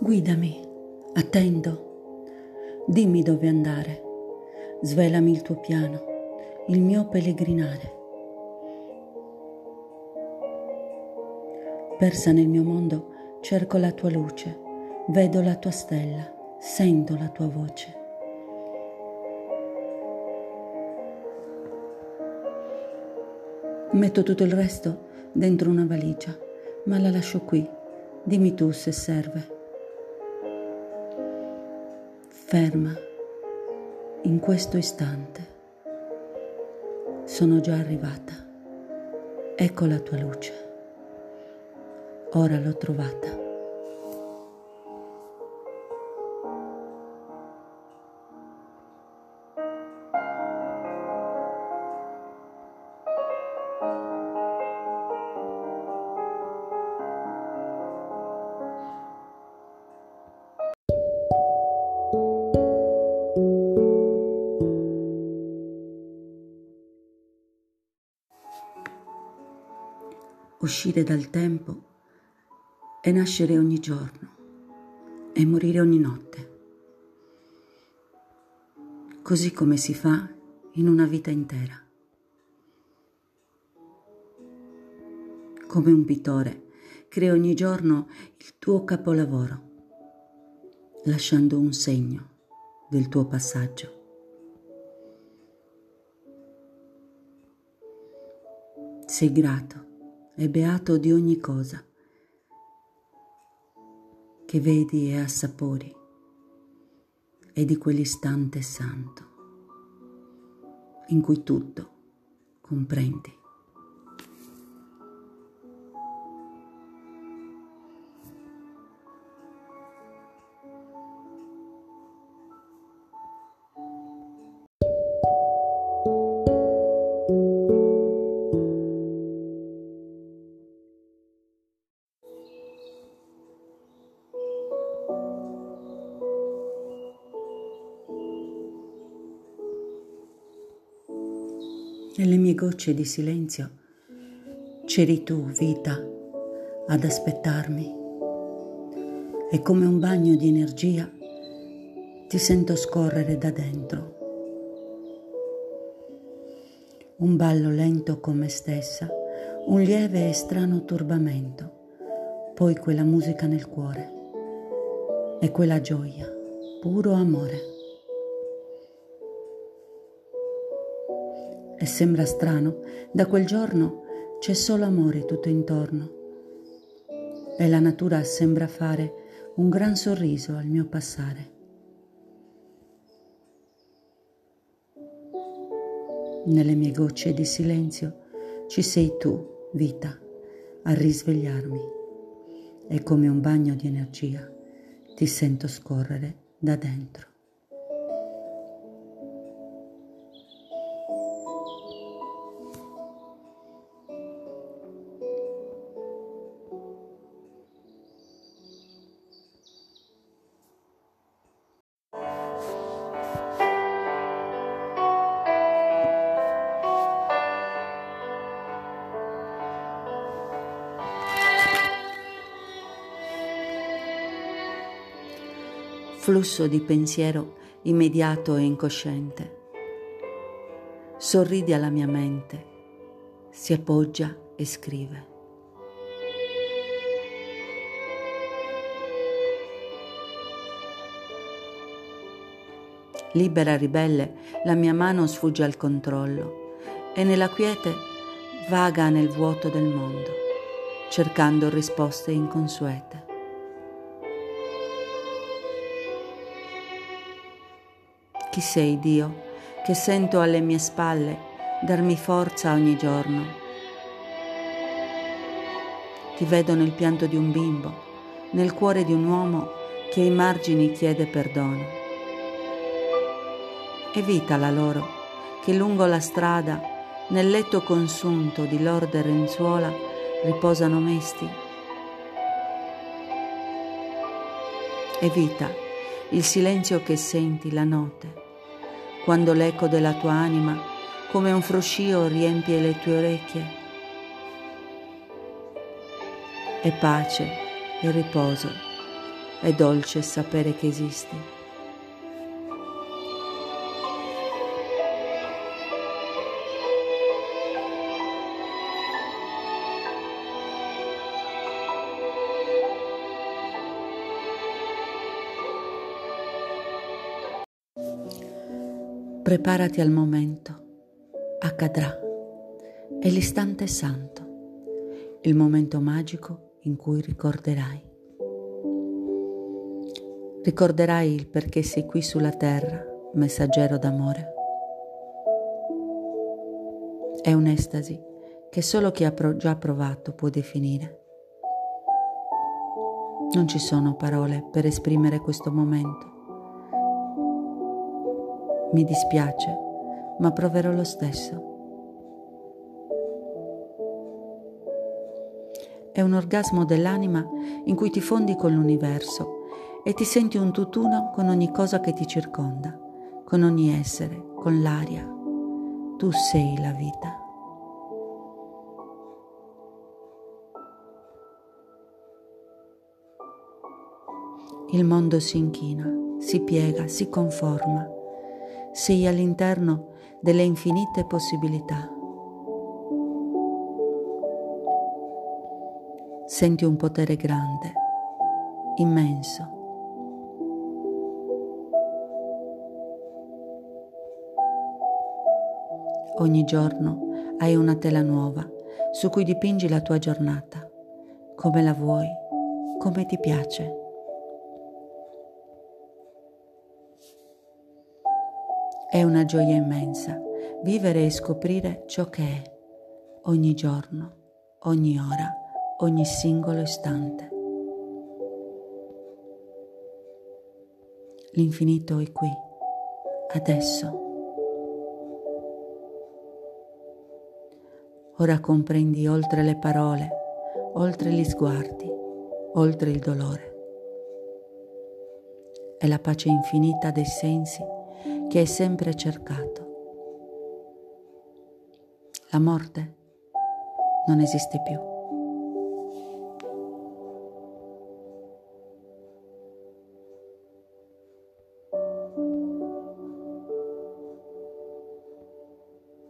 Guidami, attendo. Dimmi dove andare. Svelami il tuo piano, il mio pellegrinare. Persa nel mio mondo, cerco la tua luce, vedo la tua stella, sento la tua voce. Metto tutto il resto dentro una valigia, ma la lascio qui. Dimmi tu se serve. Ferma in questo istante. Sono già arrivata. Ecco la tua luce. Ora l'ho trovata. Uscire dal tempo e nascere ogni giorno e morire ogni notte, così come si fa in una vita intera. Come un pittore, crea ogni giorno il tuo capolavoro, lasciando un segno del tuo passaggio. Sei grato e beato di ogni cosa che vedi e assapori e di quell'istante santo in cui tutto comprendi. Nelle mie gocce di silenzio c'eri tu, vita, ad aspettarmi. E come un bagno di energia ti sento scorrere da dentro. Un ballo lento con me stessa, un lieve e strano turbamento, poi quella musica nel cuore e quella gioia, puro amore. E sembra strano, da quel giorno c'è solo amore tutto intorno. E la natura sembra fare un gran sorriso al mio passare. Nelle mie gocce di silenzio ci sei tu, vita, a risvegliarmi. E come un bagno di energia ti sento scorrere da dentro. Flusso di pensiero immediato e incosciente. Sorride alla mia mente, si appoggia e scrive. Libera ribelle, la mia mano sfugge al controllo e nella quiete vaga nel vuoto del mondo, cercando risposte inconsuete. Chi sei, Dio, che sento alle mie spalle darmi forza ogni giorno? Ti vedo nel pianto di un bimbo, nel cuore di un uomo che ai margini chiede perdono. Evitala loro, che lungo la strada, nel letto consunto di lorde renzuola, riposano mesti. Evita il silenzio che senti la notte quando l'eco della tua anima, come un fruscio, riempie le tue orecchie. E pace e riposo è dolce sapere che esisti. Preparati al momento, accadrà, è l'istante santo, il momento magico in cui ricorderai. Ricorderai il perché sei qui sulla terra, messaggero d'amore. È un'estasi che solo chi ha già provato può definire. Non ci sono parole per esprimere questo momento. Mi dispiace, ma proverò lo stesso. È un orgasmo dell'anima in cui ti fondi con l'universo e ti senti un tutt'uno con ogni cosa che ti circonda, con ogni essere, con l'aria. Tu sei la vita. Il mondo si inchina, si piega, si conforma. Sei all'interno delle infinite possibilità. Senti un potere grande, immenso Ogni giorno hai una tela nuova su cui dipingi la tua giornata, come la vuoi, come ti piace. È una gioia immensa vivere e scoprire ciò che è ogni giorno, ogni ora, ogni singolo istante. L'infinito è qui, adesso. Ora comprendi oltre le parole, oltre gli sguardi, oltre il dolore. È la pace infinita dei sensi che hai sempre cercato. La morte non esiste più.